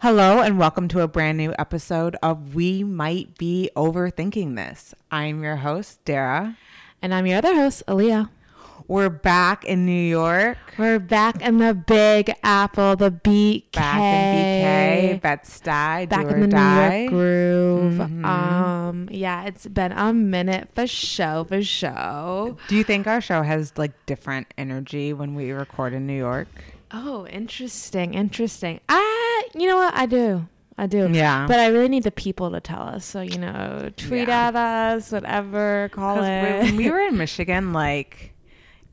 Hello, and welcome to a brand new episode of We Might Be Overthinking This. I'm your host, Dara. And I'm your other host, Aaliyah. We're back in New York. We're back in the Big Apple, the BK. Back in BK, Bed-Stuy, back in the die. New York groove. Mhm. Um, yeah, it's been a minute for show, for show. Do you think our show has like different energy when we record in New York? Oh, interesting, interesting. I, you know what? I do. I do. Yeah. But I really need the people to tell us. So, you know, tweet Yeah. at us, whatever, call it. when we were in Michigan, like,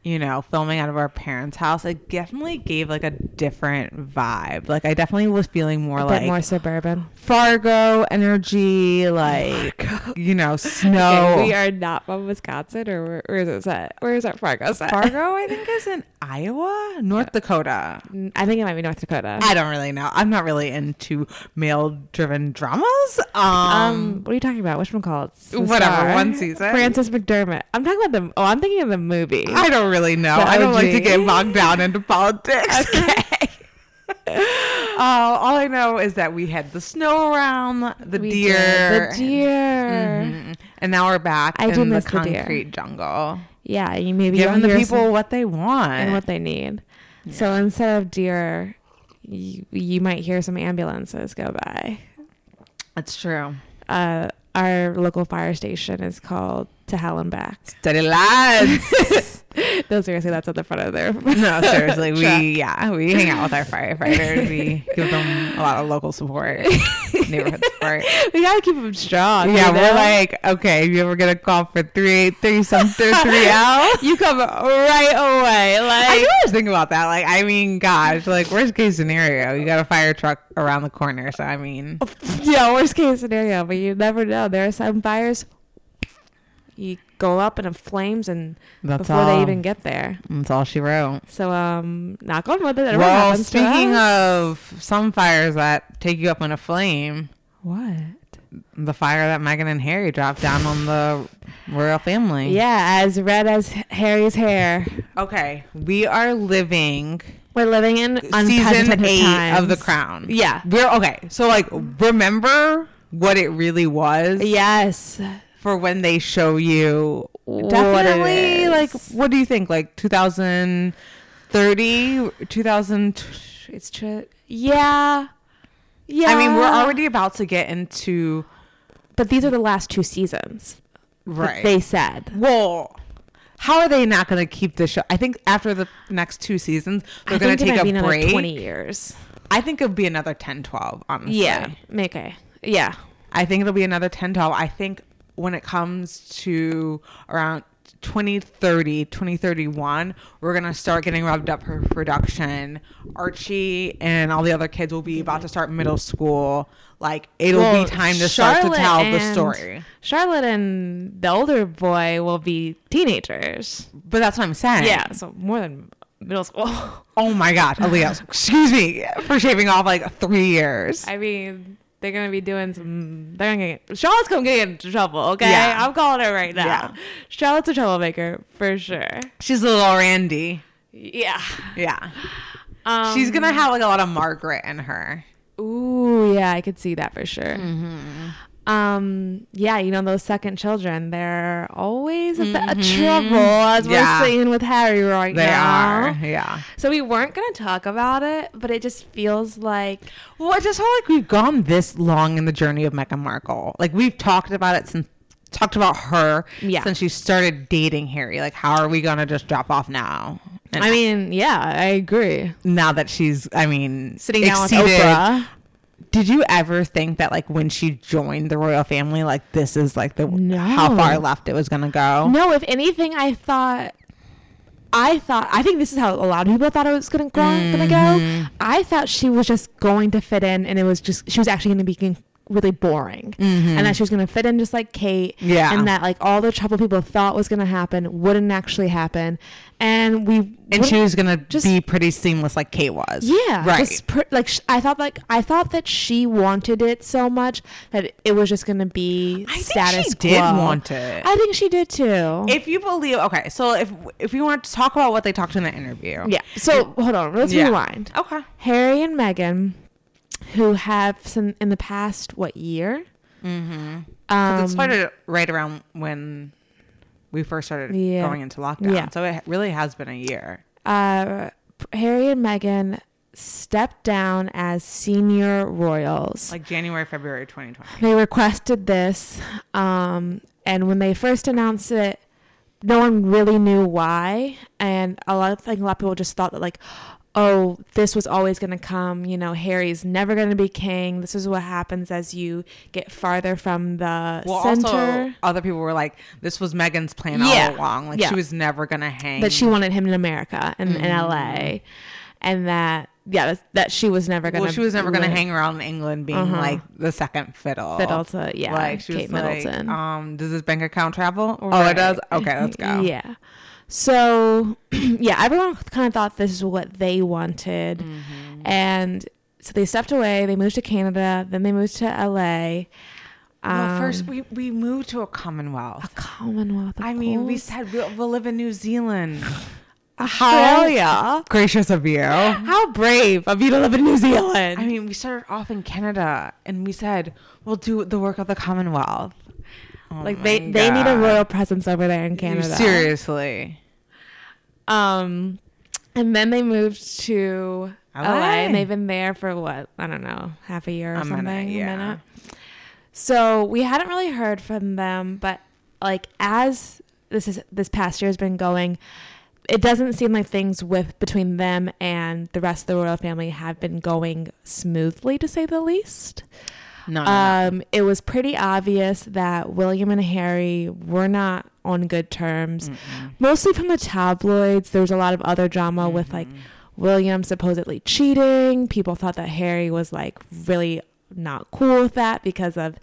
you know, filming out of our parents' house, it definitely gave like a different vibe. Like, I definitely was feeling more a like more suburban. Fargo energy, like, you know, snow. Okay, we are not from Wisconsin, or where, where is it set? Where is that Fargo set? Fargo, I think, is in Iowa, North Dakota. I think it might be North Dakota. I don't really know. I'm not really into male-driven dramas. Um, Um, what are you talking about? Which one called? whatever, one season. Frances McDormand. I'm talking about the. Oh, I'm thinking of the movie. I don't really know. I don't like to get bogged down into politics. Okay. Uh, all I know is that we had the snow around, the We deer. The deer. Mhm. and now we're back I in the miss the concrete jungle, Yeah, you maybe giving the people some- what they want. and what they need. So instead of deer, you, you might hear some ambulances go by. That's true. Uh, our local fire station is called To Hell and Back. Steady lads. no, seriously, that's at the front of their. no, seriously, Truck. we yeah we hang out with our firefighters. We give them a lot of local support, neighborhood support. we gotta keep them strong. Yeah, you we're like, okay, if you ever get a call for three eight three something three L, you come right away. Like I always think about that. Like, I mean, gosh, like worst case scenario, you got a fire truck around the corner. So I mean, yeah, worst case scenario, but you never know. There are some fires you go up in flames and that's before all. they even get there. that's all she wrote. So um knock on wood that Well, speaking of some fires that take you up in a flame, what? the fire that Meghan and Harry dropped down on the royal family. Yeah, as red as Harry's hair. Okay, we are living We're living in season eight times. of The Crown. Yeah. We're okay. So like, remember what it really was Yes. For when they show you. What it Definitely, is. like, what do you think? Like 2030, 2000. It's true. Yeah. Yeah. I mean, we're already about to get into But these are the last two seasons. right. They said. well, how are they not going to keep the show? I think after the next two seasons, they're going think to it take might be a another break. Twenty years. I think it'll be another 10, 12, honestly. Yeah. Okay. Yeah. I think it'll be another 10, 12. I think when it comes to around 2030, 2031, we're going to start getting revved up for production. Archie and all the other kids will be about to start middle school. Like, it'll Well, be time to start to Charlotte tell the story. Charlotte and the older boy will be teenagers. But that's what I'm saying. Yeah, so more than middle school. Oh my gosh, Aaliyah, excuse me for shaving off like three years. I mean, they're gonna be doing some. They're gonna get. Charlotte's gonna get into trouble. Okay, Yeah. I'm calling it right now. Yeah. Charlotte's a troublemaker for sure. She's a little Randy. Yeah. Yeah. Um, She's to have like a lot of Margaret in her. Ooh, yeah, I could see that for sure. Mm-hmm. Um, yeah, you know those second children, they're always a bit of trouble, as Mm-hmm. Yeah. we're seeing with Harry right They now. are. Yeah. So we weren't gonna talk about it, but it just feels like Well, I just feel like we've gone this long in the journey of Meghan Markle. Like we've talked about it since talked about her Yeah. since she started dating Harry. Like how are we gonna just drop off now? And I mean, yeah, I agree. now that she's I mean Sitting down with Oprah. Did you ever think that like when she joined the royal family, like this is like the No. how far left it was gonna go? No, if anything, I thought. I thought I think this is how a lot of people thought it was gonna go. Gonna Mm-hmm. go. I thought she was just going to fit in, and it was just she was actually gonna be really boring, and that she was gonna fit in just like Kate. Mm-hmm. Yeah. and that like all the trouble people thought was gonna happen wouldn't actually happen, and we And she was gonna just- be pretty seamless like Kate was. Yeah, Right. like sh- I thought, like I thought that she wanted it so much that it was just gonna be I think status she did want it. I think she did too. if you believe okay, so if if you want to talk about what they talked in the interview. yeah. So hold on, let's Yeah. rewind. Okay. Harry and Meghan who have some in the past what year? Mm-hmm. Um, it started right around when we first started Yeah. going into lockdown. Yeah. So it really has been a year. uh, Harry and Meghan stepped down as senior royals. Like January, February 2020. they requested this, um, and when they first announced it, no one really knew why, and a lot of think a lot of people just thought that like, oh, this was always going to come. You know, Harry's never going to be king. This is what happens as you get farther from the Well, center. also, other people were like, this was Meghan's plan Yeah. all along. Like, Yeah. she was never going to hang. that she wanted him in America and in Mm. LA, and that yeah, that, she was never gonna. well, she was never going to hang around in England being Uh-huh. like the second fiddle. fiddle to yeah, like, she Kate was Middleton. like, um, does this bank account travel? Oh, Right. it does? Okay, let's go. Yeah. So, yeah, everyone kind of thought this is what they wanted. Mm-hmm. And so they stepped away. They moved to Canada. Then they moved to LA. Well, first, Um, we, we moved to a Commonwealth. a Commonwealth. Of I mean, we said we'll, we'll live in New Zealand. Australia. gracious of you. How brave of you to live in New Zealand. I mean, we started off in Canada and we said we'll do the work of the Commonwealth. Oh like they, they need a royal presence over there in Canada. Seriously. Um, and then they moved to LA, LA. and they've been there for what I don't know, half a year or A minute, something. yeah. A minute. So we hadn't really heard from them, but like as this is this past year has been going, it doesn't seem like things with between them and the rest of the royal family have been going smoothly, to say the least. Um, it was pretty obvious that William and Harry were not on good terms, mostly from the tabloids. There was a lot of other drama with like William supposedly cheating. People thought that Harry was like really not cool with that because of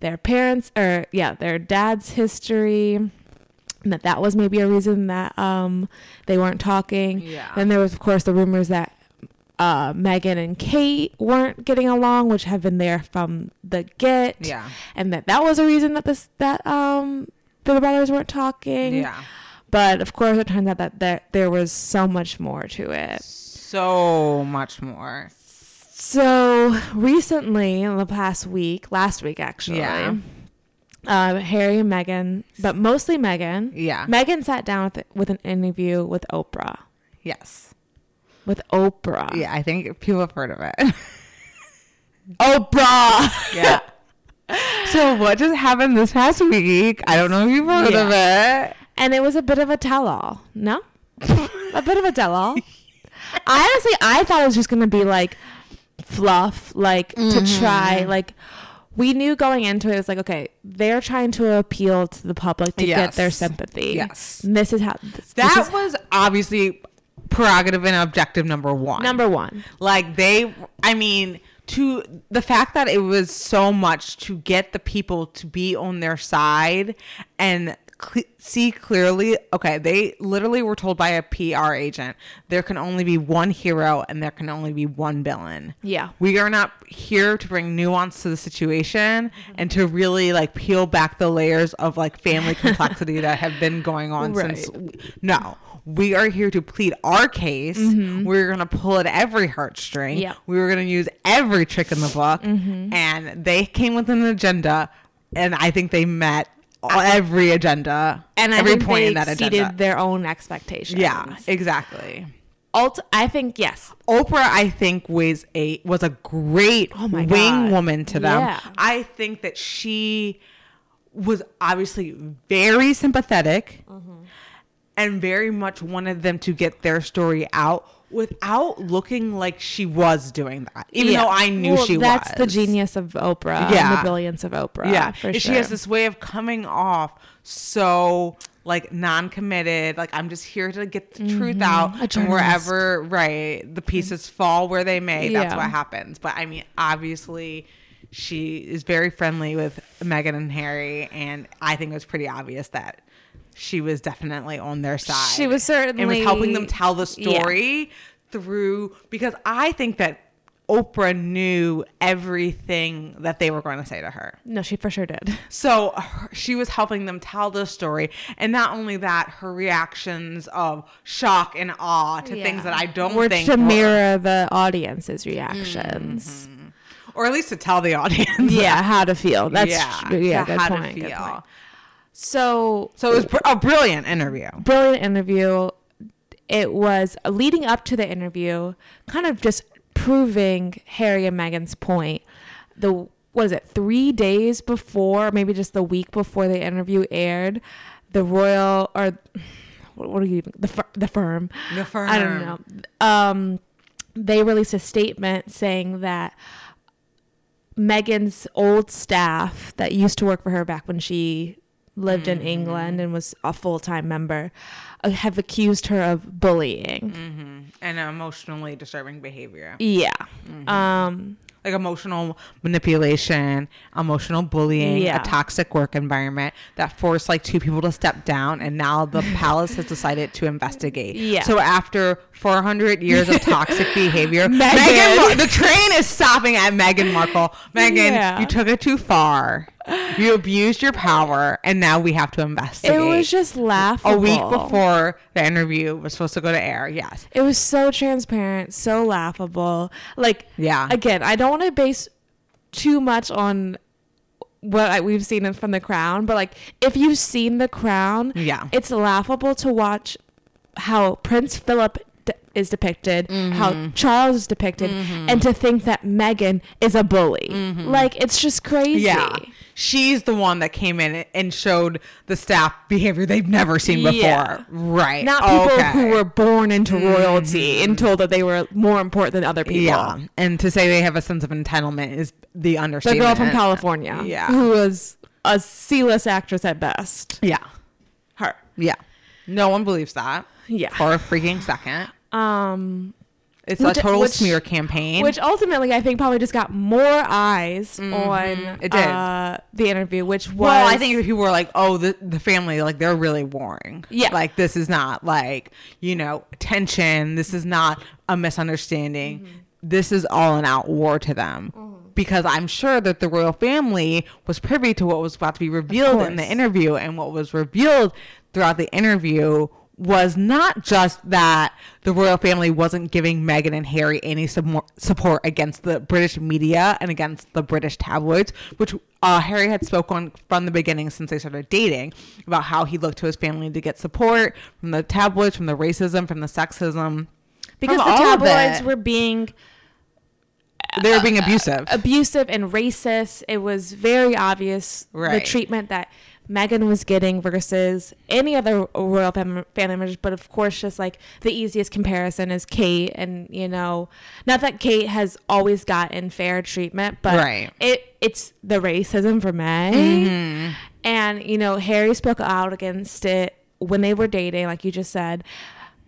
their parents or yeah, their dad's history. And that that was maybe a reason that um they weren't talking. Yeah. Then there was of course the rumors that uh Meghan and Kate weren't getting along, which have been there from the get. yeah. And that that was a reason that this that um the brothers weren't talking. Yeah. But of course, it turns out that there, there was so much more to it. So much more. So recently, in the past week, last week actually, Yeah. uh, Harry and Meghan, but mostly Meghan. Yeah. Meghan sat down with, with an interview with Oprah. Yes. With Oprah. Yeah, I think people have heard of it. Oprah. yeah. so what just happened this past week? I don't know if you've heard of it. and it was a bit of a tell-all. No, a bit of a tell-all. I honestly, I thought it was just gonna be like fluff, like to mm-hmm. try, like. We knew going into it, it was like, okay, they're trying to appeal to the public to get their sympathy. Yes. And this is how this, That this is was obviously prerogative and objective number one. number one. Like they, I mean, to the fact that it was so much to get the people to be on their side and cle see clearly. Okay, they literally were told by a PR agent there can only be one hero and there can only be one villain. Yeah. We are not here to bring nuance to the situation mm-hmm. and to really like peel back the layers of like family complexity that have been going on since no. We are here to plead our case. We're going to pull at every heartstring. Yeah. We were going to use every trick in the book. And they came with an agenda. And I think they met every agenda. And I every think point they in that exceeded agenda. their own expectations. Yeah, exactly. Ult- I think yes. Oprah, I think, was a was a great Oh wing God. woman to them. Yeah. I think that she was obviously very sympathetic Mm-hmm. And very much wanted them to get their story out without looking like she was doing that. Even Yeah. though I knew Well, she that's was. That's the genius of Oprah. and Yeah. the brilliance of Oprah. Yeah, for and sure. she has this way of coming off so like non-committed. Like I'm just here to get the truth out, Mm-hmm. And wherever right the pieces fall where they may. That's Yeah. what happens. But I mean, obviously, she is very friendly with Meghan and Harry, and I think it was pretty obvious that. She was definitely on their side. She was certainly and was helping them tell the yeah. story through because I think that Oprah knew everything that they were going to say to her. No, she for sure did. So her- she was helping them tell the story. And not only that, her reactions of shock and awe to things that I don't Or think to were- mirror the audience's reactions. Mm-hmm. or at least to tell the audience. yeah, how to feel. That's Yeah, yeah, to good how to point, good feel. point. So So it was br- a brilliant interview. brilliant interview. It was leading up to the interview, kind of just proving Harry and Meghan's point. The was it? Three days before, maybe just the week before the interview aired, the royal or what, are you the fir- the firm? The firm. I don't know. Um, they released a statement saying that Meghan's old staff that used to work for her back when she lived in England and was a full time member uh, have accused her of bullying. hmm And emotionally disturbing behavior. Yeah. Um, Like emotional manipulation, emotional bullying, Yeah. a toxic work environment that forced like two people to step down, and now the palace has decided to investigate. Yeah. So after 400 years of toxic behavior, Meghan. Meghan Mar- the train is stopping at Meghan Markle. Meghan, Yeah. you took it too far. You abused your power, and now we have to investigate. it was just laughable. a week before the interview was supposed to go to air. Yes. It was so transparent, so laughable. Like, Yeah. again, I don't want to base too much on what I, we've seen from The Crown, but like, if you've seen The Crown, Yeah. it's laughable to watch how Prince Philip is depicted, how mm-hmm. Charles is depicted, mm-hmm. and to think that Meghan is a bully. Mm-hmm. Like, it's just crazy. Yeah. She's the one that came in and showed the staff behavior they've never seen before. Yeah. Right. Not people Okay. Mm-hmm. who were born into royalty and told that they were more important than other people. Yeah. And to say they have a sense of entitlement is the understatement. The girl from California, Yeah. who was a C-list actress at best. Yeah. Her, Yeah. No one believes that yeah. for a freaking second. Um, It's Which- a total which- smear campaign. which ultimately I think probably just got more eyes on Mm-hmm. It did. Uh, the interview, which was well, I think people were like, "Oh, the the family, like they're really warring. Yeah. like this is not like you know tension. This is not a misunderstanding. Mm-hmm. This is all an out war to them." Because I'm sure that the royal family was privy to what was about to be revealed in the interview, and what was revealed throughout the interview was not just that the royal family wasn't giving Meghan and Harry any sumo- support against the British media and against the British tabloids, which uh, Harry had spoken from the beginning since they started dating about how he looked to his family to get support from the tabloids, from the racism, from the sexism. because the tabloids were being they were being abusive. abusive and racist. It was very obvious the treatment that Meghan was getting versus any other royal fam- family members. But of course, just like the easiest comparison is Kate, and you know, not that Kate has always gotten fair treatment, but Right. it it's the racism for Meg, mm-hmm. and you know, Harry spoke out against it when they were dating, like you just said.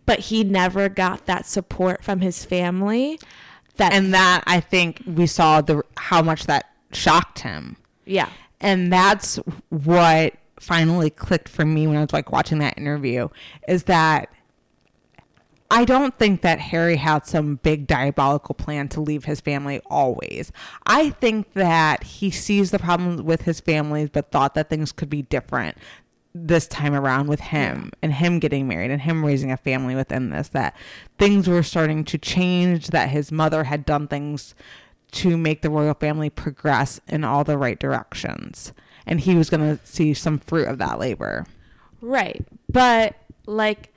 But he never got that support from his family. That and that I think we saw the how much that shocked him. yeah, and that's what finally clicked for me when I was like watching that interview is that I don't think that Harry had some big diabolical plan to leave his family always. I think that he sees the problems with his family but thought that things could be different this time around with him and him getting married and him raising a family within this that things were starting to change that his mother had done things to make the royal family progress in all the right directions. And he was going to see some fruit of that labor. Right. But like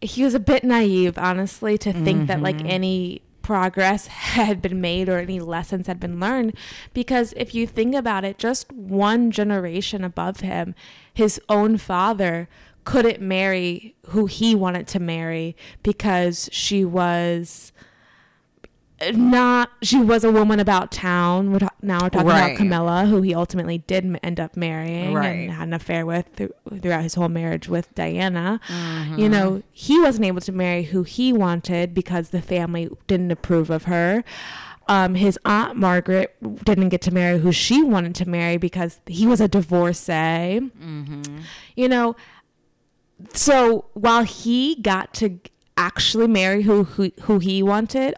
he was a bit naive, honestly, to think that like mm-hmm. any progress had been made or any lessons had been learned. Because if you think about it, just one generation above him, his own father couldn't marry who he wanted to marry because she was not she was a woman about town. We're ta- now we're talking Right. about Camilla, who he ultimately did m- end up marrying Right. and had an affair with through, throughout his whole marriage with Diana. Mm-hmm. You know, he wasn't able to marry who he wanted because the family didn't approve of her. Um, his aunt Margaret didn't get to marry who she wanted to marry because he was a divorcee. You know, so while he got to actually marry who who, who he wanted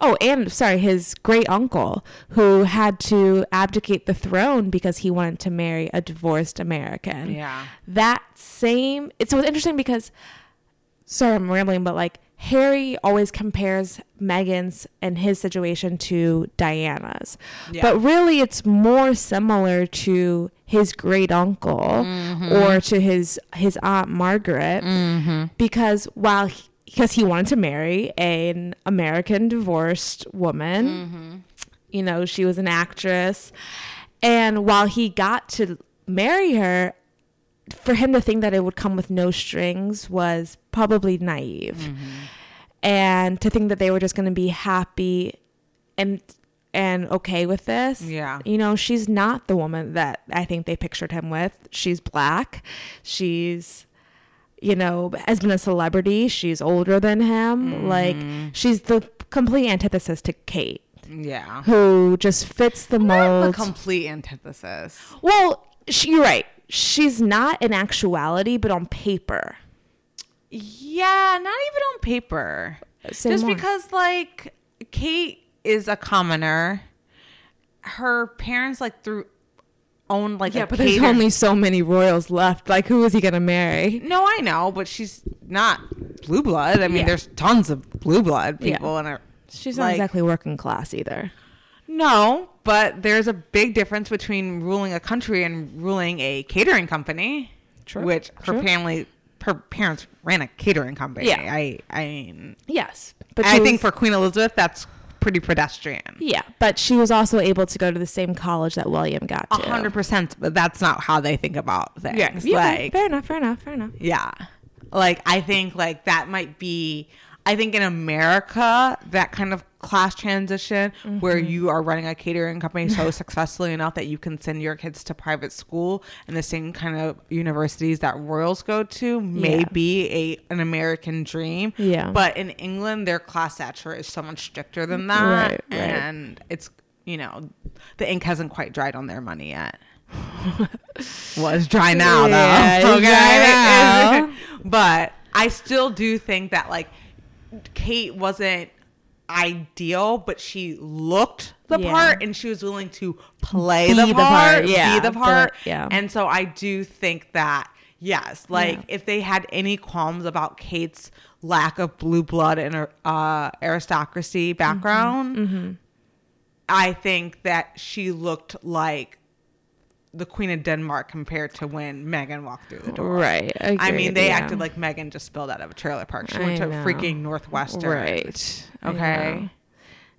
oh and sorry his great uncle who had to abdicate the throne because he wanted to marry a divorced american yeah that same it's so it's interesting because sorry i'm rambling but like Harry always compares Meghan's and his situation to Diana's. Yeah. But really, it's more similar to his great uncle Mm-hmm. or to his his aunt Margaret because while he, because he wanted to marry an American divorced woman, Mm-hmm. you know, she was an actress, and while he got to marry her, for him to think that it would come with no strings was probably naive. Mm-hmm. And to think that they were just going to be happy and and okay with this. Yeah. You know, she's not the woman that I think they pictured him with. She's black. She's you know, has been a celebrity. She's older than him. Mm-hmm. Like she's the complete antithesis to Kate, Yeah. who just fits the Not mold. the complete antithesis. Well, she, you're right. She's not in actuality, but on paper. Yeah, not even on paper. Say Just more. because like Kate is a commoner. Her parents like through own like Yeah, a but there's only so many royals left. Like, who is he gonna marry? No, I know, but she's not blue blood. I mean, Yeah. there's tons of blue blood Yeah. people in her. She's not exactly working class either. No, but there's a big difference between ruling a country and ruling a catering company. True, Which her true. family, her parents ran a catering company. Yeah. I, I mean, Yes, but I she think for Queen Elizabeth, that's pretty pedestrian. yeah, but she was also able to go to the same college that William got A to. hundred percent, but that's not how they think about things. Yeah, yeah, like, fair enough, fair enough, fair enough. yeah, like I think like that might be. I think in America, that kind of class transition where Mm-hmm. you are running a catering company so successfully enough that you can send your kids to private school and the same kind of universities that royals go to may Yeah. be a an American dream. Yeah. But in England, their class stature is so much stricter than that, Right, right. and it's you know the ink hasn't quite dried on their money yet. well, it's dry now, Yeah, though. dry now. but I still do think that like Kate wasn't ideal, but she looked the Yeah. part and she was willing to play the the part, part, yeah, be the but- part. yeah. And so I do think that yes, like Yeah. if they had any qualms about Kate's lack of blue blood and uh, aristocracy Mm-hmm. background, I think that she looked like the Queen of Denmark compared to when Meghan walked through the door. Right. I mean, they yeah. acted like Meghan just spilled out of a trailer park. She I went to know. freaking Northwestern. Right. Okay.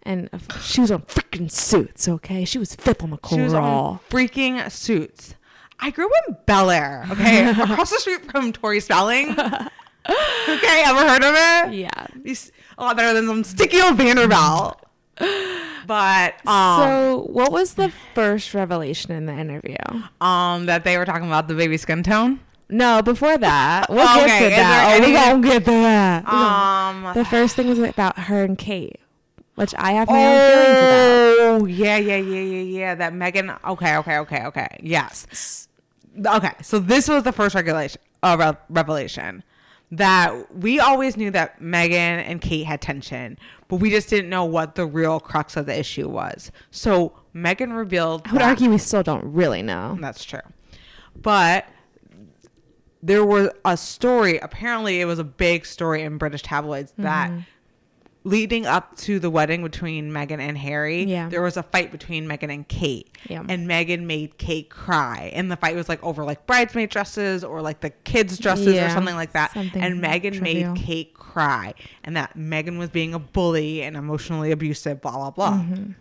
And she was on freaking suits, okay? She was fifth on the She was on freaking suits. I grew up in Bel Air, okay, across the street from Tori Spelling. okay, ever heard of it? Yeah. These- a lot better than some sticky old Vanderbilt. But um, so, what was the first revelation in the interview? um, that they were talking about the baby skin tone. No, before that, we'll Okay, get to that. Oh, we gonna get to that. Um, the first thing was about her and Kate, which I have my own feelings about. Oh, yeah, yeah, yeah, yeah, yeah. That Meghan. Okay, okay, okay, okay. Yes. Okay, so this was the first regulation, uh, re- revelation that we always knew that Meghan and Kate had tension, but we just didn't know what the real crux of the issue was. So Meghan revealed. I would that- argue we still don't really know. that's true. But there was a story, apparently it was a big story in British tabloids that Mm-hmm. Leading up to the wedding between Meghan and Harry, Yeah. there was a fight between Meghan and Kate. Yeah. And Meghan made Kate cry. And the fight was like over like bridesmaid dresses or like the kids' dresses or something like that. something and Meghan trivial. made Kate cry. And that Meghan was being a bully and emotionally abusive, blah, blah, blah Mm-hmm.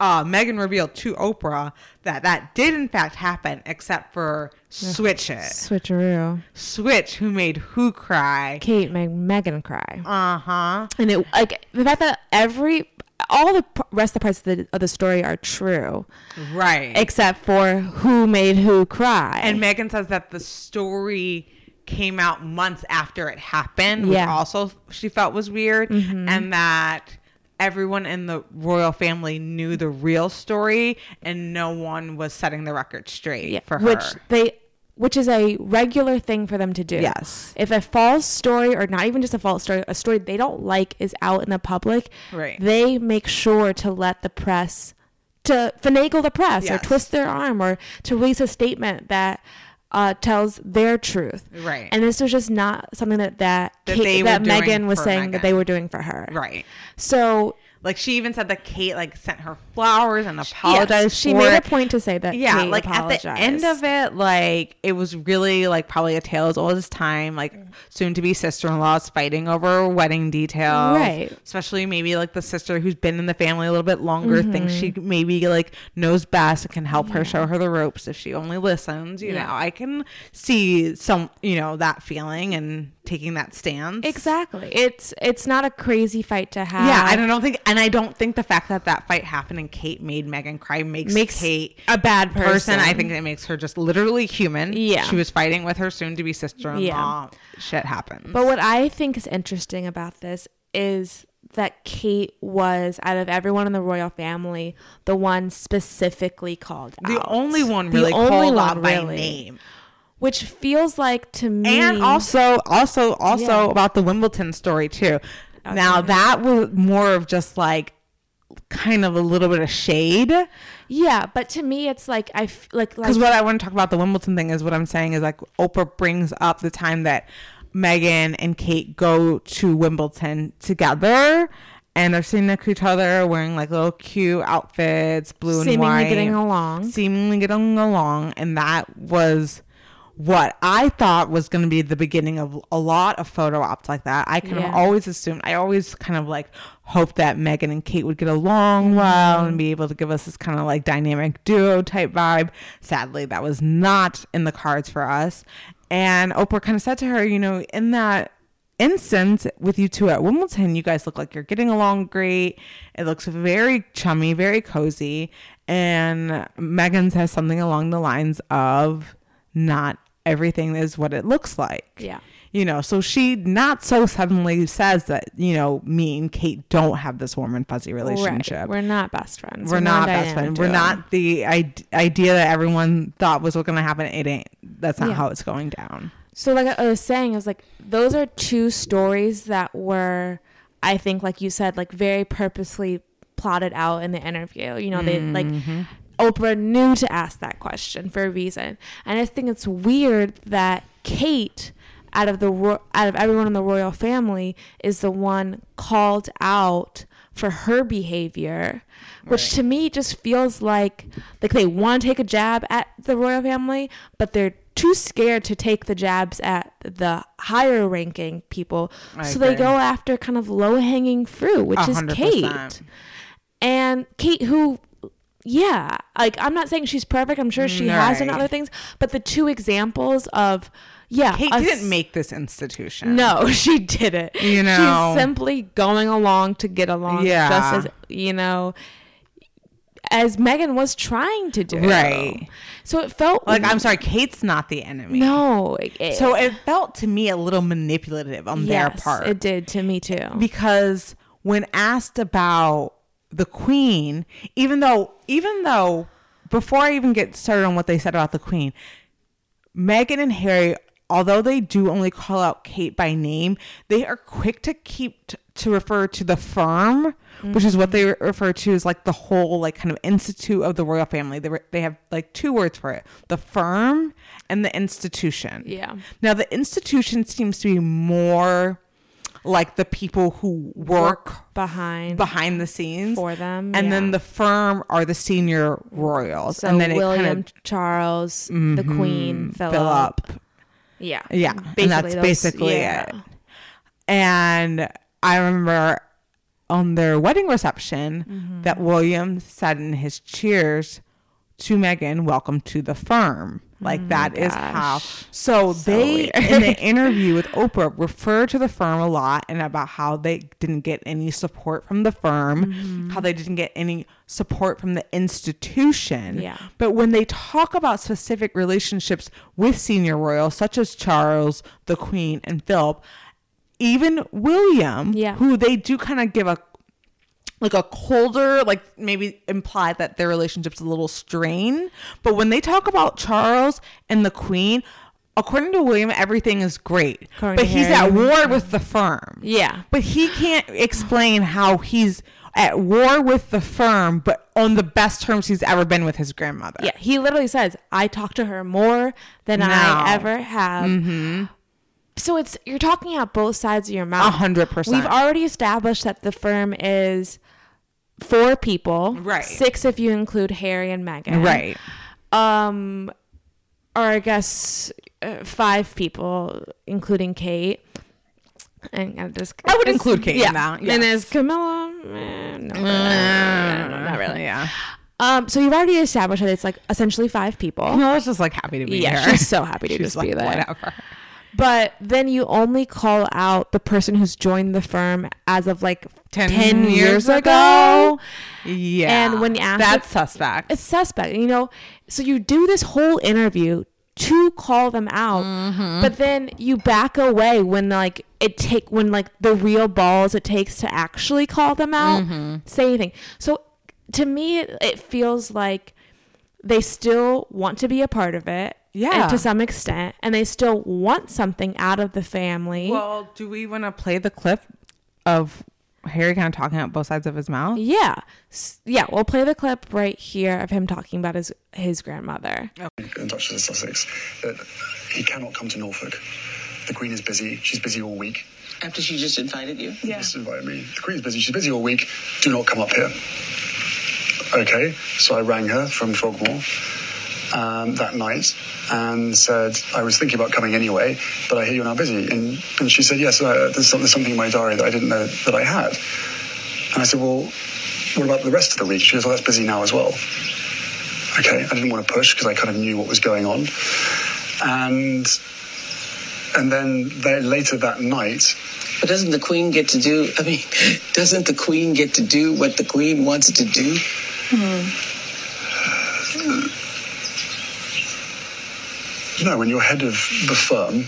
Uh, Meghan revealed to Oprah that that did in fact happen, except for Switch it. Switcheroo. Switch, who made who cry. Kate made Meghan cry. Uh huh. and it like the fact that every all the rest of the parts of the, of the story are true Right. except for who made who cry and Meghan says that the story came out months after it happened, Yeah. Mm-hmm. also she felt was weird, and that everyone in the royal family knew the real story, and no one was setting the record straight yeah, for her. which they which is a regular thing for them to do Yes. if a false story or not even just a false story a story they don't like is out in the public Right. they make sure to let the press to finagle the press or twist their arm or to release a statement that uh, tells their truth. Right. And this was just not something that that, That Kate, that Meghan was saying that they were doing for her. right. So Like she even said that Kate like sent her flowers and apologized. yes, she made it. a point to say that. yeah Kate like at the end of it like it was really like probably a tale as old as time like soon to be sister-in-laws fighting over wedding details Right. especially maybe like the sister who's been in the family a little bit longer thinks she Mm-hmm. maybe like knows best and can help her show her the ropes if she only listens you Yeah. know i can see some you know that feeling and taking that stance Exactly. It's it's not a crazy fight to have. yeah, and I don't think, and I don't think the fact that that fight happened and Kate made Meghan cry makes, Makes Kate a bad person. I think it makes her just literally human. Yeah. She was fighting with her soon to be sister in law. Shit happens. But what I think is interesting about this is that Kate was out of everyone in the royal family the one specifically called the out. only one The really only called one out by name. Which feels like to me And also, also, also Yeah. about the Wimbledon story too. Oh, now that was more of just like kind of a little bit of shade. yeah, but to me it's like I f- like like Because what I want to talk about the Wimbledon thing is what I'm saying is like Oprah brings up the time that Meghan and Kate go to Wimbledon together and they're sitting next to each other wearing like little cute outfits, blue and seemingly white. getting along. Seemingly getting along. And that was what I thought was going to be the beginning of a lot of photo ops like that. I kind Yeah. of always assumed, I always kind of like hoped that Meghan and Kate would get along Mm-hmm. well and be able to give us this kind of like dynamic duo type vibe. Sadly, that was not in the cards for us. And Oprah kind of said to her, you know, in that instance with you two at Wimbledon, you guys look like you're getting along great. It looks very chummy, very cozy. And Meghan says something along the lines of not everything is what it looks like. Yeah. You know, so she not so suddenly says that, you know, me and Kate don't have this warm and fuzzy relationship. Right. We're not best friends. We're not dynamic best friends. We're not the I- idea that everyone thought was going to happen. It ain't. That's not Yeah. how it's going down. So like I was saying, I was like, those are two stories that were, I think, like you said, like very purposely plotted out in the interview. You know, they like mm-hmm. Oprah knew to ask that question for a reason, and I think it's weird that Kate, out of the ro- out of everyone in the royal family, is the one called out for her behavior, which to me just feels like like they want to take a jab at the royal family, but they're too scared to take the jabs at the higher ranking people. I so they go after kind of low hanging fruit, which A is Kate. And Kate, who, yeah, like I'm not saying she's perfect. I'm sure she has done other things, but the two examples of, yeah, Kate didn't make this institution. No, she didn't. You know. she's simply going along to get along. Yeah. just as you know, as Meghan was trying to do. Right. So it felt Like, I'm sorry, Kate's not the enemy. No. it- So it felt to me a little manipulative on their part. It did to me too. because when asked about the queen even though even though before i even get started on what they said about the queen Meghan and harry although they do only call out kate by name they are quick to keep t- to refer to the firm which is what they re- refer to as like the whole like kind of institute of the royal family. They, re- they have like two words for it the firm and the institution. Yeah. now the institution seems to be more like the people who work behind behind the scenes for them, and yeah. then the firm are the senior royals, so and then it William, kind of Charles, the Queen, Philip. Philip. Yeah. Yeah, and that's those- basically yeah. it. And I remember on their wedding reception Mm-hmm. that William said in his cheers to Meghan, "Welcome to the firm." Like that is how. Mm, gosh. So, they in the interview with Oprah refer to the firm a lot and about how they didn't get any support from the firm, Mm-hmm. how they didn't get any support from the institution. Yeah. But when they talk about specific relationships with senior royals, such as Charles, the Queen, and Philip, even William, Yeah. who they do kind of give a like a colder, like maybe imply that their relationship's a little strained. But when they talk about Charles and the Queen, according to William, everything is great. According but he's Harry. at war with the firm. Yeah. But he can't explain how he's at war with the firm, but on the best terms he's ever been with his grandmother. Yeah, he literally says, "I talk to her more than No. I ever have." Mm-hmm. So it's you're talking out both sides of your mouth. A hundred percent. We've already established that the firm is four people, Right. Six if you include Harry and Meghan, Right. Um, or I guess uh, five people, including Kate. And I just I would it's- include Kate in yeah. that, And yes. is Camilla? Eh, no, Uh, not really. Yeah. Um, so you've already established that it's like essentially five people. Camilla's just like happy to be Yeah, here. she's so happy to She's just be there. Whatever. But then you only call out the person who's joined the firm as of like 10, 10 years, years ago. Yeah. And when you ask that's if- suspect. It's suspect, you know. So you do this whole interview to call them out, Mm-hmm. but then you back away when like it take when like the real balls it takes to actually call them out, Mm-hmm. say anything. So to me, it, it feels like they still want to be a part of it. Yeah. To some extent, and they still want something out of the family. well, do we want to play the clip of Harry kind of talking out both sides of his mouth? yeah. S- Yeah, we'll play the clip right here of him talking about his his grandmother. in touch with Sussex that he cannot come to Norfolk. The Queen is busy. She's busy all week. After she just invited you? Yeah. Just invited me. The Queen's busy. She's busy all week. Do not come up here. Okay. So I rang her from Frogmore um, that night and said I was thinking about coming anyway, but I hear you're now busy. And, and she said, yes, uh, there's, there's something in my diary that I didn't know that I had. And I said, well, what about the rest of the week? She goes, well, that's busy now as well. Okay, I didn't want to push because I kind of knew what was going on. And and then they, later that night, But doesn't the queen get to do, I mean, doesn't the queen get to do what the queen wants to do? you know, when you're head of the firm,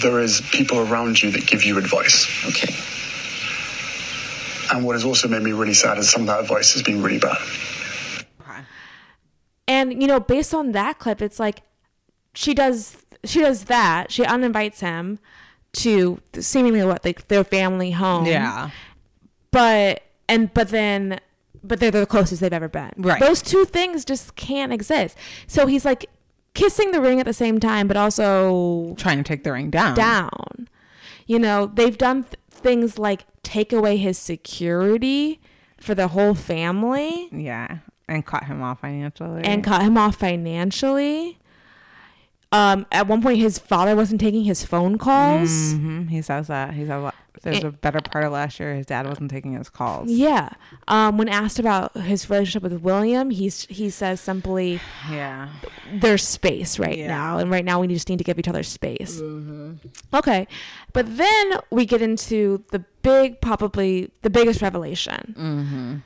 there is people around you that give you advice. Okay. And what has also made me really sad is some of that advice has been really bad. And you know, based on that clip, it's like she does she does that. She uninvites him to seemingly what like their family home. Yeah. But and but then but they're the closest they've ever been. Right. Those two things just can't exist. So he's like kissing the ring at the same time, but also Trying to take the ring down. down. You know, they've done th- things like take away his security for the whole family Yeah. And cut him off financially. and cut him off financially. Um, at one point, his father wasn't taking his phone calls. Mhm, He says that. He says la- there's a better part of last year his dad wasn't taking his calls. Yeah. Um, when asked about his relationship with William, he's he says simply, Yeah. "There's space right Yeah. now, and right now we just need to give each other space." Mm-hmm. Okay, but then we get into the big, probably the biggest revelation, mm-hmm.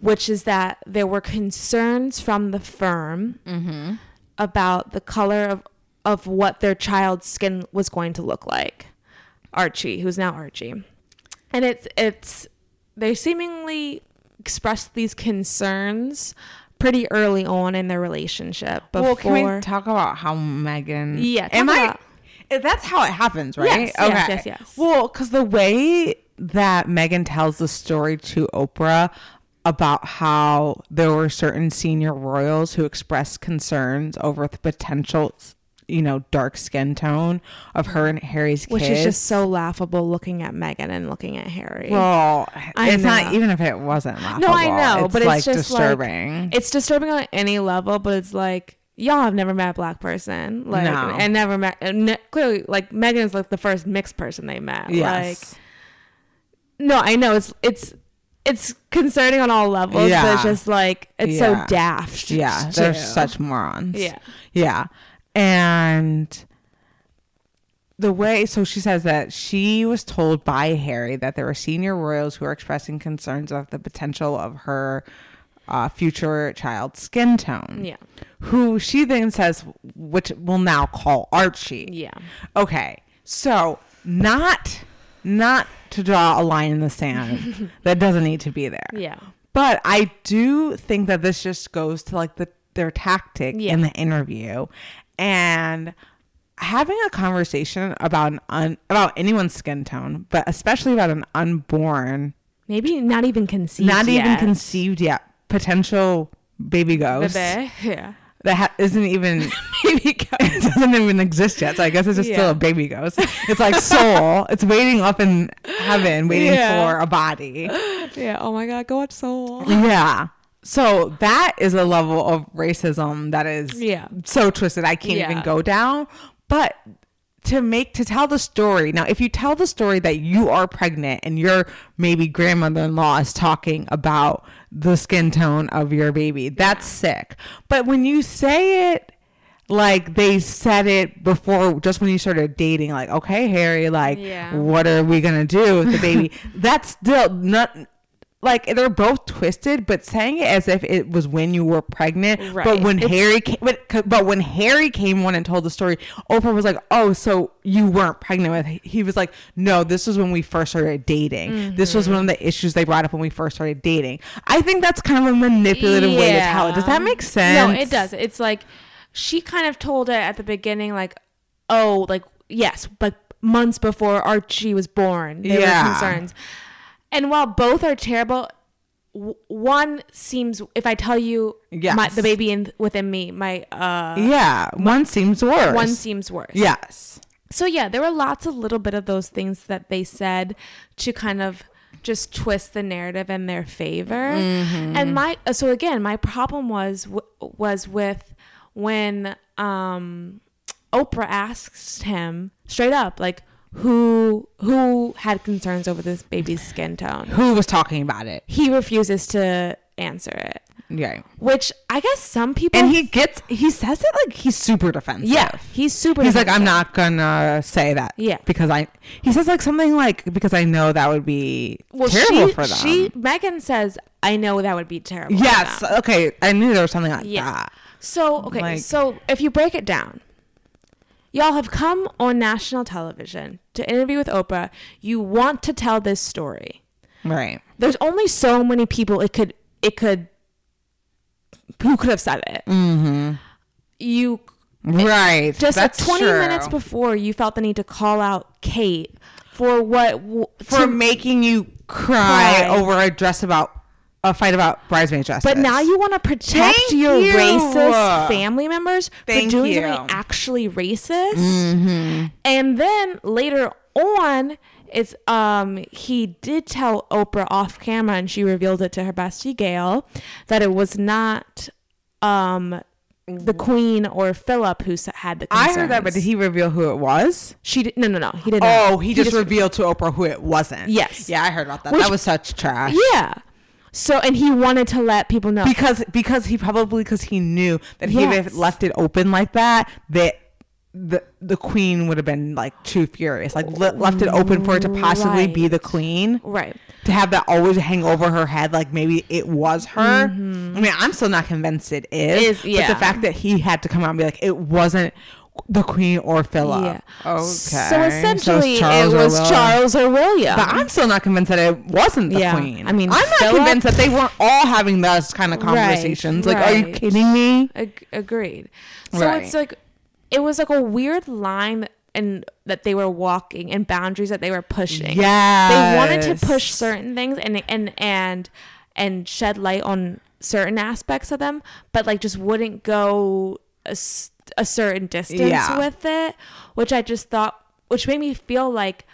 which is that there were concerns from the firm mm-hmm. about the color of of what their child's skin was going to look like. Archie, who's now Archie, and it's it's they seemingly expressed these concerns pretty early on in their relationship. Before, Well, can we talk about how Meghan? Yeah, am I? about- eh, That's how it happens, right? Yes, yes, yes, yes. Well, because the way that Meghan tells the story to Oprah about how there were certain senior royals who expressed concerns over the potential, you know, dark skin tone of her and Harry's which kids. is just so laughable looking at Meghan and looking at Harry. Well, I it's not even if it wasn't laughable. no, I know, but it's like just disturbing. Like, it's disturbing on any level, but it's like y'all have never met a black person, like, No. and never met. And ne- clearly, like Meghan is like the first mixed person they met. yes. Like, no, I know it's it's it's concerning on all levels, but it's just like it's Yeah. so daft. Yeah, they're such morons. Yeah. Yeah. And the way, so she says that she was told by Harry that there were senior royals who are expressing concerns of the potential of her uh, future child's skin tone. Yeah. Who she then says, which we'll now call Archie. Yeah. Okay. So, not, not to draw a line in the sand that doesn't need to be there. Yeah. But I do think that this just goes to like the their tactic Yeah. in the interview and having a conversation about an un, about anyone's skin tone, but especially about an unborn maybe not even conceived. not even conceived yet. Potential baby ghost Bebe. Yeah. that ha- isn't even Baby ghost. it doesn't even exist yet. So I guess it's just still a baby ghost. It's like soul. it's waiting up in heaven, waiting Yeah. for a body. yeah. Oh my God. Go watch Soul. Yeah. So that is a level of racism that is Yeah. so twisted. I can't even go down. But to make to tell the story now, if you tell the story that you are pregnant and your maybe grandmother-in-law is talking about the skin tone of your baby, that's sick. But when you say it like they said it before just when you started dating like okay harry like Yeah. what are we gonna do with the baby that's still not like they're both twisted but saying it as if it was when you were pregnant but when It's- harry came, but, but when harry came on and told the story oprah was like oh so you weren't pregnant with he was like no this was when we first started dating this was Mm-hmm. one of the issues they brought up when we first started dating i think that's kind of a manipulative way to tell it does that make sense No, it does. It's like she kind of told it at the beginning, like, oh, like yes, like months before Archie was born, there Yeah. were concerns. And while both are terrible, w- one seems. If I tell you, my, Yes. the baby in within me, my uh, yeah one seems worse one seems worse. yes So yeah, there were lots of little bit of those things that they said to kind of just twist the narrative in their favor. And my so again, my problem was was with when um Oprah asked him straight up like who who had concerns over this baby's skin tone. who was talking about it He refuses to answer it, yeah which I guess some people and he gets he says it like he's super defensive yeah, he's super he's like i'm not gonna say that Yeah. because i he says like something like because i know that would be terrible she, for them She Meghan says, "I know that would be terrible." for yes them." okay i knew there was something like Yeah. that So okay, Like- so if you break it down, y'all have come on national television to interview with Oprah. You want to tell this story. right There's only so many people it could it could who could have said it. Mm-hmm. You right just like That's 20 true. minutes before you felt the need to call out Kate for what w- for making you cry, Cry. over a dress about a fight about bridesmaid dresses But now you want to protect Thank your you. racist family members Thank for doing you. Mm-hmm. something actually racist. And then later on, it's um he did tell Oprah off camera, and she revealed it to her bestie Gayle that it was not um the Queen or Philip who had the. I Concerns. heard that, but did he reveal who it was? She didn't. no no no he did not. Oh, he, just, revealed to Oprah who it wasn't. Yes. Yeah, I heard about that. Which- that was such trash. yeah. So and he wanted to let people know. Because because he probably because he knew that he Yes. if left it open like that that the the queen would have been like too furious. Like le- left it open for it to possibly be the queen. Right. to have that always hang over her head like maybe it was her. Mm-hmm. I mean i'm still not convinced it is, Is- but the fact that he had to come out and be like it wasn't the queen or philip Yeah. okay So essentially, it's Charles it was William. Charles or William. but I'm still not convinced that it wasn't the Yeah. queen. I mean, I'm not Philip- convinced that they weren't all having those kind of Right, conversations. Like, are you kidding me? Ag- agreed. So Right. it's like it was like a weird line and that they were walking and boundaries that they were pushing. Yeah, They wanted to push certain things and and and and shed light on certain aspects of them, but like just wouldn't go a, s- a certain distance Yeah. with it, which I just thought which made me feel like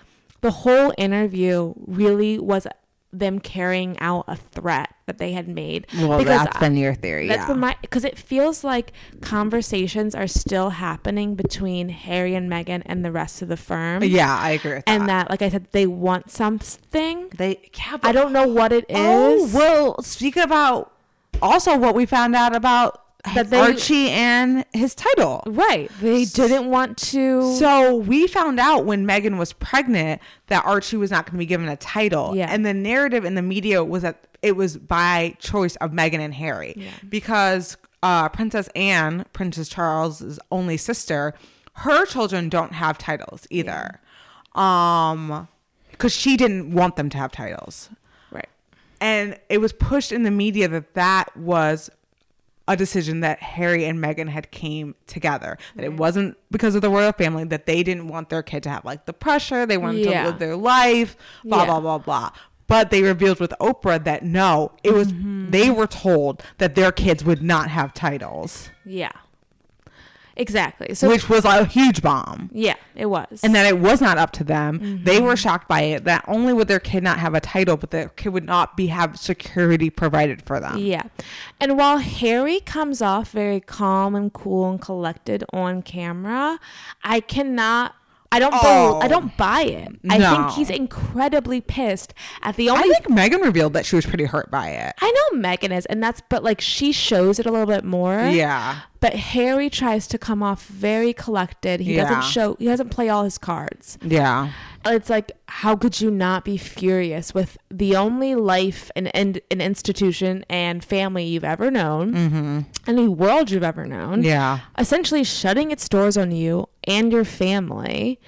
the whole interview really was them carrying out a threat that they had made. Well, Because that's I- been your theory. that's yeah. been my because it feels like conversations are still happening between Harry and Meghan and the rest of the firm. yeah, I agree with And that. that, like I said, they want something. they, yeah, I don't know what it oh, is. Oh, well, speak about also what we found out about That they- Archie and his title. right. They didn't want to. So we found out when Meghan was pregnant that Archie was not going to be given a title. Yeah. And the narrative in the media was that it was by choice of Meghan and Harry. Yeah. Because uh, Princess Anne, Princess Charles's only sister, her children don't have titles either. Um because she didn't want them to have titles. right. And it was pushed in the media that that was a decision that Harry and Meghan had came together. That it wasn't because of the royal family that they didn't want their kid to have like the pressure. They wanted Yeah. to live their life. Blah Yeah. blah blah blah. But they revealed with Oprah that no, it was Mm-hmm. they were told that their kids would not have titles, Yeah. Exactly. So which was a huge bomb. yeah, it was. And that it was not up to them. Mm-hmm. They were shocked by it. That only would their kid not have a title, but their kid would not be have security provided for them. Yeah. And while Harry comes off very calm and cool and collected on camera, I cannot I don't oh. bel- I Oh. don't buy it. I think he's incredibly pissed at the only. I think Meghan revealed that she was pretty hurt by it. I know Meghan is and that's but like she shows it a little bit more. Yeah. But Harry tries to come off very collected. He Yeah. doesn't show he doesn't play all his cards. Yeah. It's like, how could you not be furious with the only life and and an institution and family you've ever known, mm-hmm. any world you've ever known, Yeah. essentially shutting its doors on you and your family,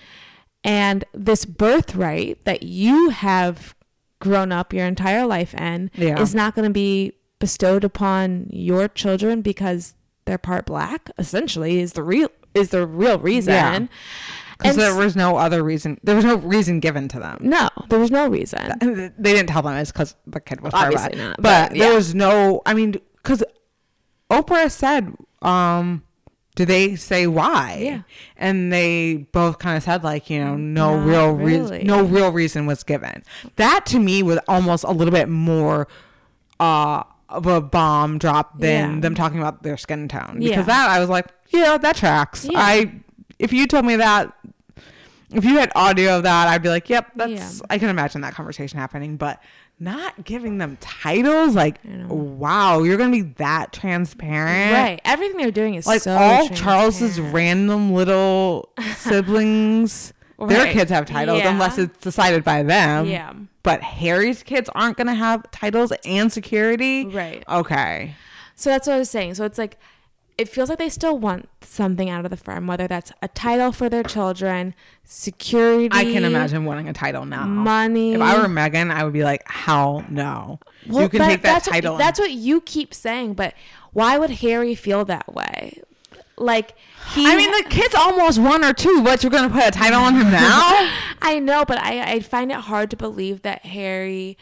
and this birthright that you have grown up your entire life in Yeah. is not going to be bestowed upon your children because they're part black. Essentially, is the real is the real reason. Yeah. Because there was no other reason. There was no reason given to them. No, there was no reason. They didn't tell them it's because the kid was Obviously not, But, but, there was no. I mean, because Oprah said, um, "Do they say why?" Yeah. And they both kind of said, like, you know, no Not real really. reason. No real reason was given. That to me was almost a little bit more. Uh, of a bomb drop than Yeah. them talking about their skin tone because Yeah. that I was like, yeah, that tracks. Yeah. I if you told me that if you had audio of that, I'd be like, yep, that's. I can imagine that conversation happening, but not giving them titles, like, wow, you're gonna be that transparent, Right. Everything they're doing is Like so all Charles's random little siblings, their kids have titles Yeah. unless it's decided by them. Yeah. But Harry's kids aren't gonna have titles and security. Right. Okay. So that's what I was saying. So it's like it feels like they still want something out of the firm, whether that's a title for their children, security. I can imagine wanting a title now. Money. If I were Meghan, I would be like, "Hell no! Well, you can take that that's title." What, that's what you keep saying, but why would Harry feel that way? Like he. I mean, the kid's almost one or two. What you're gonna put a title on him now? I know, but I, I find it hard to believe that Harry,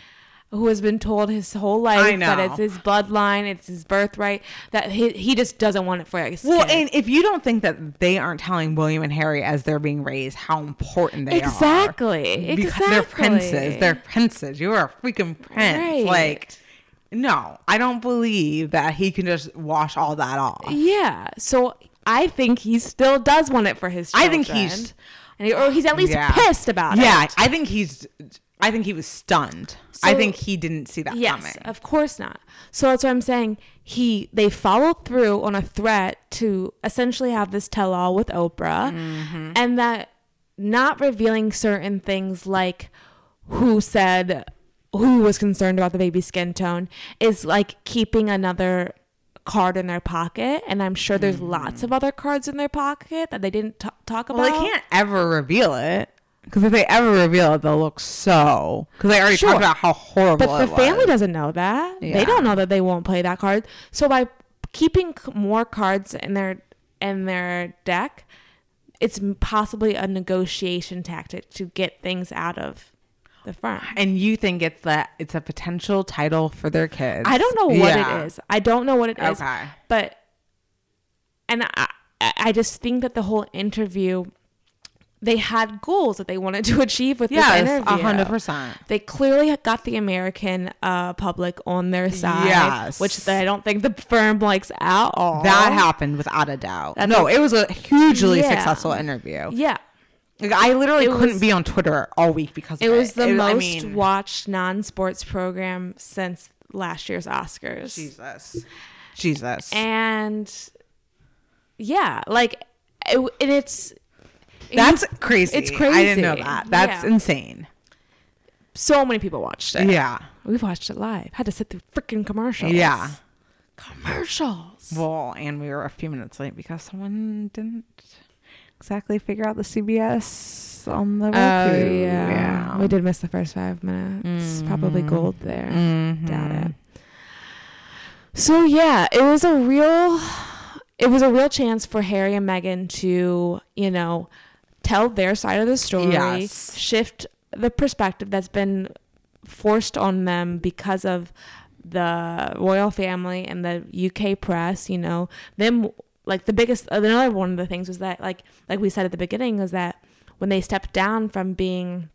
who has been told his whole life that it's his bloodline, it's his birthright, that he, he just doesn't want it for his well, and if you don't think that they aren't telling William and Harry as they're being raised how important they are, exactly, exactly, they're princes. They're princes. You are a freaking prince. Right. Like, no, I don't believe that he can just wash all that off. yeah. So I think he still does want it for his. I think he's- and he, or he's at least Yeah. pissed about Yeah, it. Yeah, I think he's. I think he was stunned. I think he didn't see that Yes, coming. of course not. So that's what I'm saying. He they followed through on a threat to essentially have this tell all with Oprah, Mm-hmm. and that not revealing certain things like who said who was concerned about the baby's skin tone is like keeping another card in their pocket and i'm sure there's lots of other cards in their pocket that they didn't t- talk about Mm. Well, they can't ever reveal it because if they ever reveal it, they'll look so. Because they already Sure. talked about how horrible. But the it family doesn't know that. Yeah. They don't know that they won't play that card. So by keeping more cards in their in their deck, it's possibly a negotiation tactic to get things out of the firm. And you think it's that it's a potential title for their kids? I don't know what Yeah. it is. I don't know what it is. Okay. But and I I just think that the whole interview they had goals that they wanted to achieve with Yes, this interview. a hundred percent. They clearly got the American uh, public on their side, Yes. which I don't think the firm likes at all. That happened without a doubt. That's no, like- it was a hugely Yeah. successful interview. Yeah, Like, I literally It couldn't was- be on Twitter all week because it of was the It- most I mean, watched non-sports program since last year's Oscars. Jesus, Jesus. And yeah, like it, and it's That's you- crazy. It's crazy. I didn't know that. That's Yeah. insane. so many people watched it. Yeah. we've watched it live. Had to sit through freaking commercials. Yeah. commercials. Well, and we were a few minutes late because someone didn't exactly figure out the CBS on the Roku. Oh yeah. we did miss the first five minutes. Probably Mm-hmm. gold there. Doubt it. So yeah, it was a real, it was a real chance for Harry and Meghan to, you know, tell their side of the story, Yes. shift the perspective that's been forced on them because of the royal family and the UK press, you know, them like the biggest another one of the things was that like like we said at the beginning was that when they stepped down from being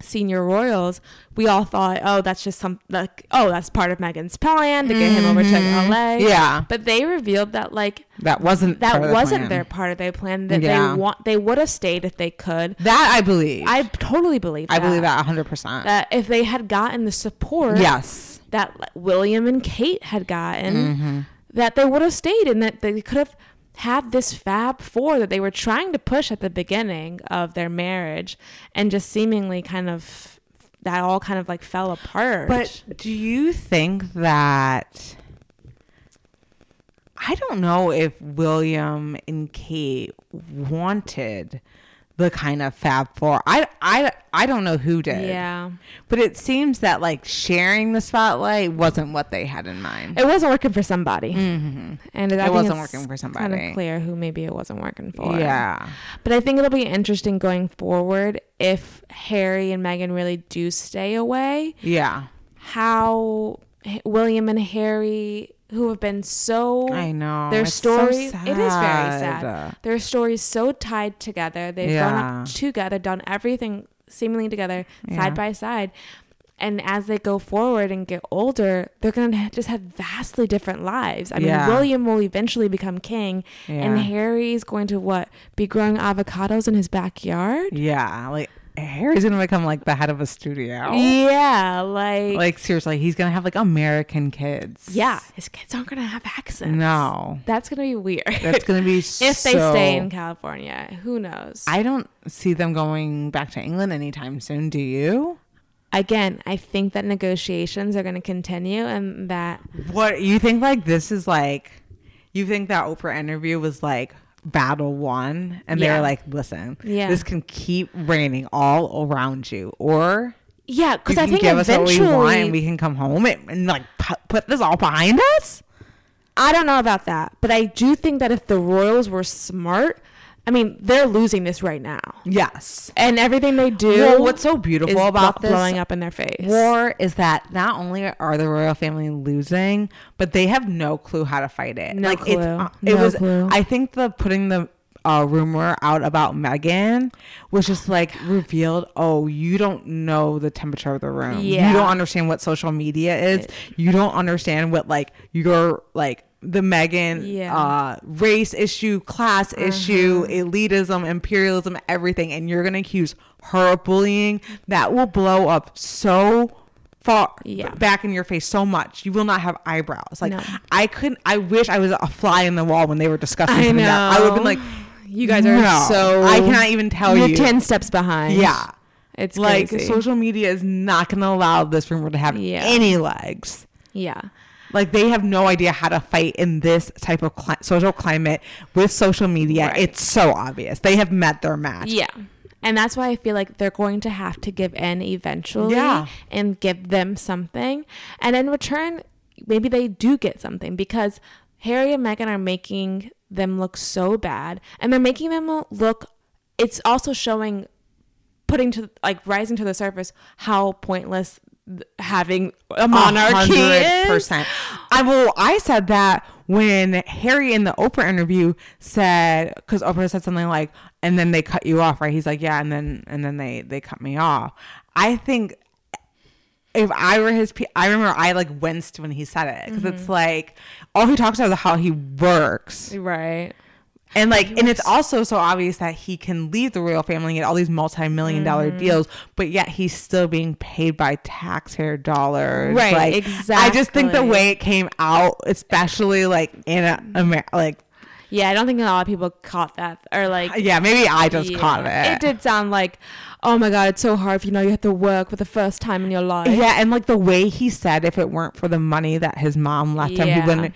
senior royals, we all thought, oh, that's just some like, oh, that's part of Meghan's plan to get him over to LA. Yeah. but they revealed that like That wasn't that of wasn't plan. their part of their plan. That Yeah. they want they would have stayed if they could. That I believe. I totally believe. That. I believe that 100%. That if they had gotten the support, yes. that William and Kate had gotten, Mm-hmm. that they would have stayed and that they could have had this Fab Four that they were trying to push at the beginning of their marriage and just seemingly kind of that all kind of like fell apart. But do you think that I don't know if William and Kate wanted the kind of Fab Four. I, I, I don't know who did. yeah, But it seems that like sharing the spotlight wasn't what they had in mind. it wasn't working for somebody, and I Mm-hmm. wasn't working for somebody. Kind of clear who maybe it wasn't working for. yeah. But I think it'll be interesting going forward if Harry and Meghan really do stay away. Yeah. How William and Harry, who have been so I know. their It's so stories, it is very sad. Their stories so tied together. They've Yeah. up together, done everything seemingly together, Yeah. side by side. And as they go forward and get older, they're going to just have vastly different lives. I mean, William will eventually become king, and Yeah. Harry's going to what? Be growing avocados in his backyard? Yeah. Like Harry's gonna become like the head of a studio. Yeah, like, Like seriously, he's gonna have like American kids. yeah, his kids aren't to have accents. No. That's to be weird. That's gonna be if they stay in California, who knows? I don't see them going back to England anytime soon. Do you? again, I think that negotiations are to continue and that What you think? Like this is like, you think that Oprah interview was like battle won and Yeah. they're like, listen, Yeah. this can keep raining all around you, or yeah, because I think give us what we eventually want, and we can come home and, and like pu- put this all behind us. I don't know about that, but I do think that if the Royals were smart, I mean, they're losing this right now, Yes. and everything they do. Well, what's so beautiful about this blowing up in their face? war is that not only are the royal family losing, but they have no clue how to fight it. No like clue. uh, it No was clue. I think the putting the uh, rumor out about Meghan was just like revealed. Oh, you don't know the temperature of the room. Yeah. You don't understand what social media is. You don't understand what like your like the Meghan Yeah. uh, race issue, class issue, Mm-hmm. elitism, imperialism, everything, and you're gonna accuse her of bullying. That will blow up so far Yeah. back in your face so much. You will not have eyebrows. Like No. I couldn't. I wish I was a fly in the wall when they were discussing I something that I would have been like, you guys are no, so. I cannot even tell You're you. ten steps behind. Yeah. it's like crazy. social media is not going to allow this rumor to have Yeah. any legs. yeah. Like they have no idea how to fight in this type of cli- social climate with social media. Right. It's so obvious. They have met their match. Yeah. And that's why I feel like they're going to have to give in eventually Yeah. and give them something. And in return, maybe they do get something because Harry and Meghan are making them look so bad. And they're making them look, it's also showing, putting to, like, rising to the surface how pointless having a monarchy is. percent. I well, I said that when Harry in the Oprah interview said because Oprah said something like, and then they cut you off, right? He's like, yeah, and then and then they they cut me off. I think if I were his, pe- I remember I like winced when he said it because Mm-hmm. it's like all he talks about is how he works. Right. And like, and it's also so obvious that he can leave the royal family and get all these multi-million dollar Mm-hmm. deals, but yet he's still being paid by taxpayer dollars. Right, Like, I just think the way it came out, especially like in a, Amer- like, Yeah, I don't think a lot of people caught that or like yeah, maybe I just Yeah. caught it. It did sound like, oh my god, it's so hard if you know you have to work for the first time in your life. Yeah, and like the way he said, if it weren't for the money that his mom left him, he wouldn't.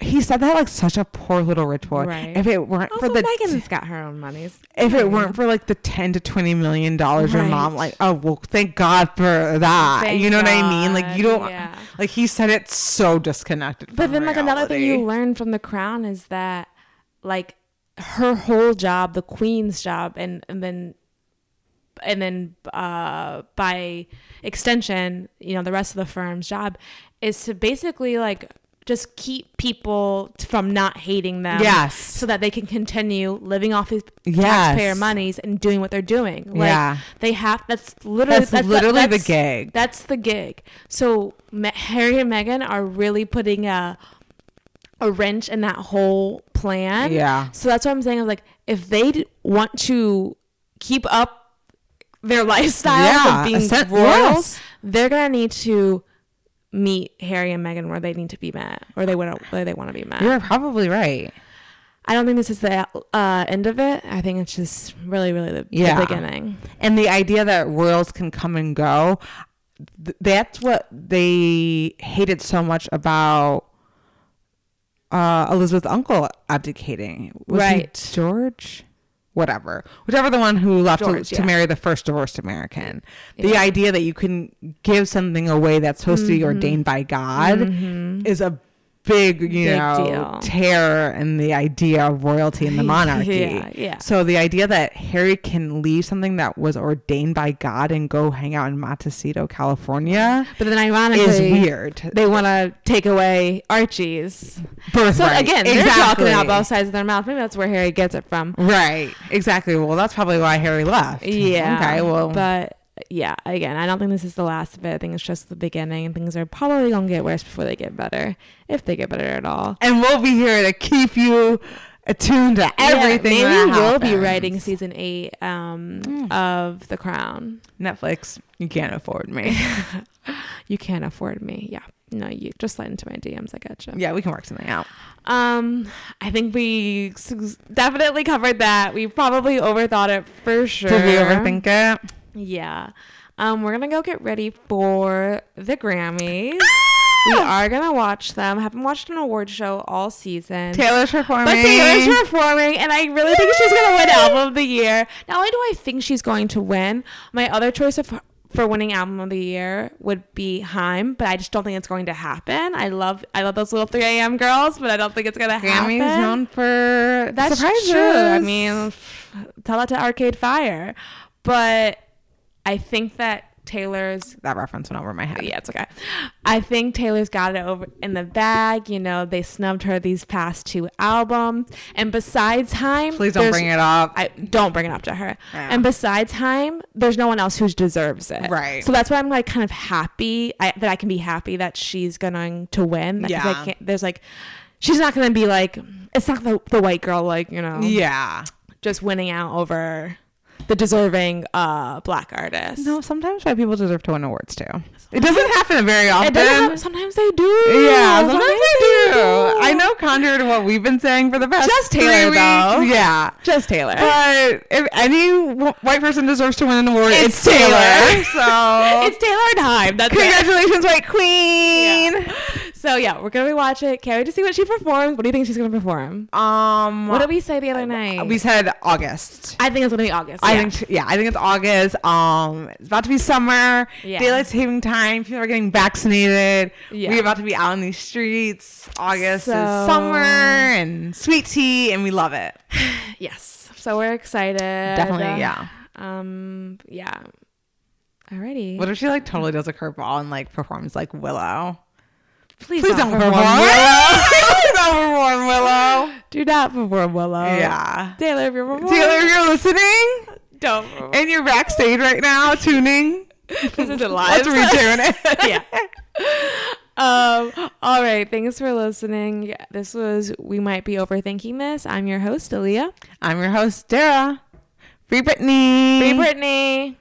He said that like such a poor little retort. Right. If it weren't Also, for the Meghan's got her own monies. if it weren't for like the 10 to 20 million dollars your mom like oh well thank god for that Thank you know what i mean like you don't yeah. like he said it so disconnected But then, like another thing you learn from the crown is that, like, her whole job, the queen's job, and and then and then uh, by extension, you know, the rest of the firm's job is to basically like just keep people from not hating them. Yes. So that they can continue living off these Yes. taxpayer monies and doing what they're doing. Like, Yeah. They have, that's literally, That's literally the that's- gig. That's the gig. So Harry and Meghan are really putting a, a wrench in that whole plan. Yeah. So that's what I'm saying. Is like, if they d- want to keep up their lifestyle Yeah, of being royals, yes. they're gonna need to meet Harry and Meghan where they need to be met, or they want where they want to be met. You're probably right. I don't think this is the uh, end of it. I think it's just really, really the, Yeah. the beginning. And the idea that royals can come and go, th- that's what they hated so much about uh, Elizabeth's uncle abdicating. Was Right. George? Whatever. Whichever the one who left George, to, to marry the first divorced American. The idea that you can give something away that's supposed to Mm-hmm. be ordained by God is a big, you Big know, deal. tear in the idea of royalty and the monarchy. Yeah, yeah. So the idea that Harry can leave something that was ordained by God and go hang out in Montecito, California, But then, ironically, is weird. They want to take away Archie's. birthright. So again, they're talking out both sides of their mouth. Maybe that's where Harry gets it from. Right. Exactly. Well, that's probably why Harry left. Yeah. Okay. Well. but yeah, again, I don't think this is the last of it. I think it's just the beginning. And things are probably gonna get worse before they get better, if they get better at all. and we'll be here to keep you attuned to everything. Yeah, maybe we'll be writing season eight um, Mm. of The Crown. Netflix. You can't afford me. You can't afford me. Yeah. No, you just slide into my DMs. I got you. yeah, we can work something out. Um, I think we definitely covered that. We probably overthought it for sure. Did we overthink it? Yeah. Um, we're gonna go get ready for the Grammys. we are gonna watch them. Haven't watched an award show all season. Taylor's performing. but Taylor's performing, and I really think she's gonna win Album of the Year. Not only do I think she's going to win, my other choice of for winning Album of the Year would be Haim, but I just don't think it's going to happen. I love I love those little 3 a.m. girls, but I don't think it's gonna happen. Grammy's known for That's surprises. true. I mean, tell that to Arcade Fire. But I think that Taylor's that reference went over my head. yeah, it's okay. I think Taylor's got it over in the bag. You know, they snubbed her these past two albums, and besides time, Please don't bring it up. I don't bring it up to her. Yeah. And besides time, there's no one else who deserves it. Right. So that's why I'm like kind of happy I, that I can be happy that she's going to win. Because I Yeah. can't. There's like, she's not going to be like, it's not the, the white girl like you know yeah. just winning out over the deserving uh black artist. No, sometimes white people deserve to win awards too. It doesn't happen very often. It happen- sometimes they do. yeah, sometimes they do. I know, contrary to what we've been saying for the past Just Taylor, weeks, though. Yeah, Just Taylor. but if any white person deserves to win an award, it's, It's Taylor. Taylor. So it's Taylor Hyde. That's it. congratulations, white queen. So yeah, we're gonna rewatch it. Can't wait to see what she performs. What do you think she's gonna perform? Um, What did we say the other night? we said August. I think it's gonna be August. I yeah. think yeah, I think it's August. Um, it's about to be summer. Yeah. Daylight saving time. People are getting vaccinated. Yeah. We're about to be out in these streets. August So- is summer and sweet tea, and we love it. yes. So we're excited. Definitely, yeah. Um. Yeah. Alrighty. What if she like totally does a curveball and like performs like Willow? Please, Please don't perform perform Willow. Don't perform Willow. Do not perform Willow. Yeah. Taylor, if you're performing, Taylor, if you're listening don't. perform. and you're backstage right now tuning, this isn't live. let's retune it. yeah. Um, all right. Thanks for listening. Yeah, this was We Might Be Overthinking This. I'm your host, Aaliyah. I'm your host, Dara. Free Britney. Free Britney.